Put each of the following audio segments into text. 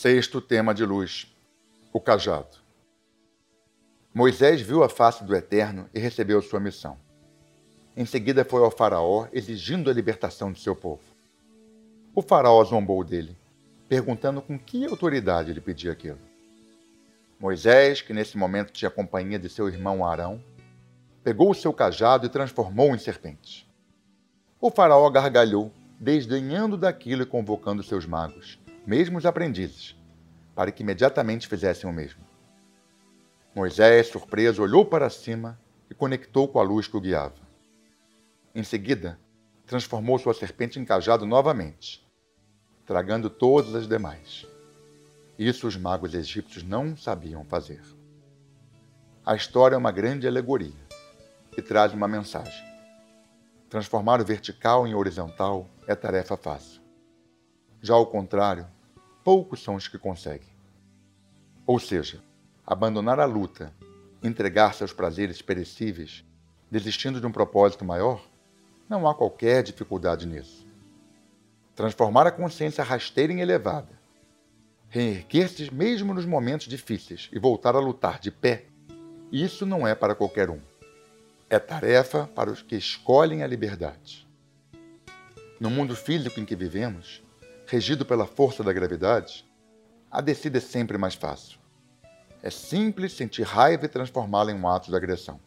Sexto tema de luz: o cajado. Moisés viu a face do Eterno e recebeu sua missão. Em seguida foi ao Faraó exigindo a libertação de seu povo. O Faraó zombou dele, perguntando com que autoridade ele pedia aquilo. Moisés, que nesse momento tinha companhia de seu irmão Arão, pegou o seu cajado e transformou em serpente. O faraó gargalhou, desdenhando daquilo e convocando seus magos, mesmo os aprendizes, para que imediatamente fizessem o mesmo. Moisés, surpreso, olhou para cima e conectou com a luz que o guiava. Em seguida, transformou sua serpente em cajado novamente, tragando todas as demais. Isso os magos egípcios não sabiam fazer. A história é uma grande alegoria que traz uma mensagem. Transformar o vertical em horizontal é tarefa fácil. Já ao contrário, poucos são os que conseguem. Ou seja, abandonar a luta, entregar-se aos prazeres perecíveis, desistindo de um propósito maior, não há qualquer dificuldade nisso. Transformar a consciência rasteira em elevada, reerguer-se mesmo nos momentos difíceis e voltar a lutar de pé, isso não é para qualquer um. É tarefa para os que escolhem a liberdade. No mundo físico em que vivemos, regido pela força da gravidade, a descida é sempre mais fácil. É simples sentir raiva e transformá-la em um ato de agressão.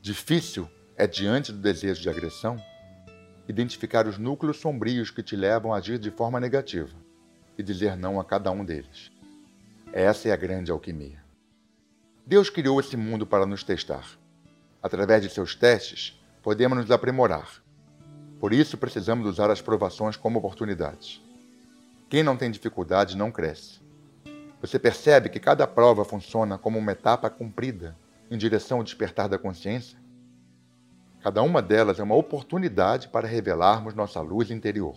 Difícil é, diante do desejo de agressão, identificar os núcleos sombrios que te levam a agir de forma negativa e dizer não a cada um deles. Essa é a grande alquimia. Deus criou esse mundo para nos testar. Através de seus testes, podemos nos aprimorar. Por isso, precisamos usar as provações como oportunidades. Quem não tem dificuldade não cresce. Você percebe que cada prova funciona como uma etapa cumprida em direção ao despertar da consciência? Cada uma delas é uma oportunidade para revelarmos nossa luz interior.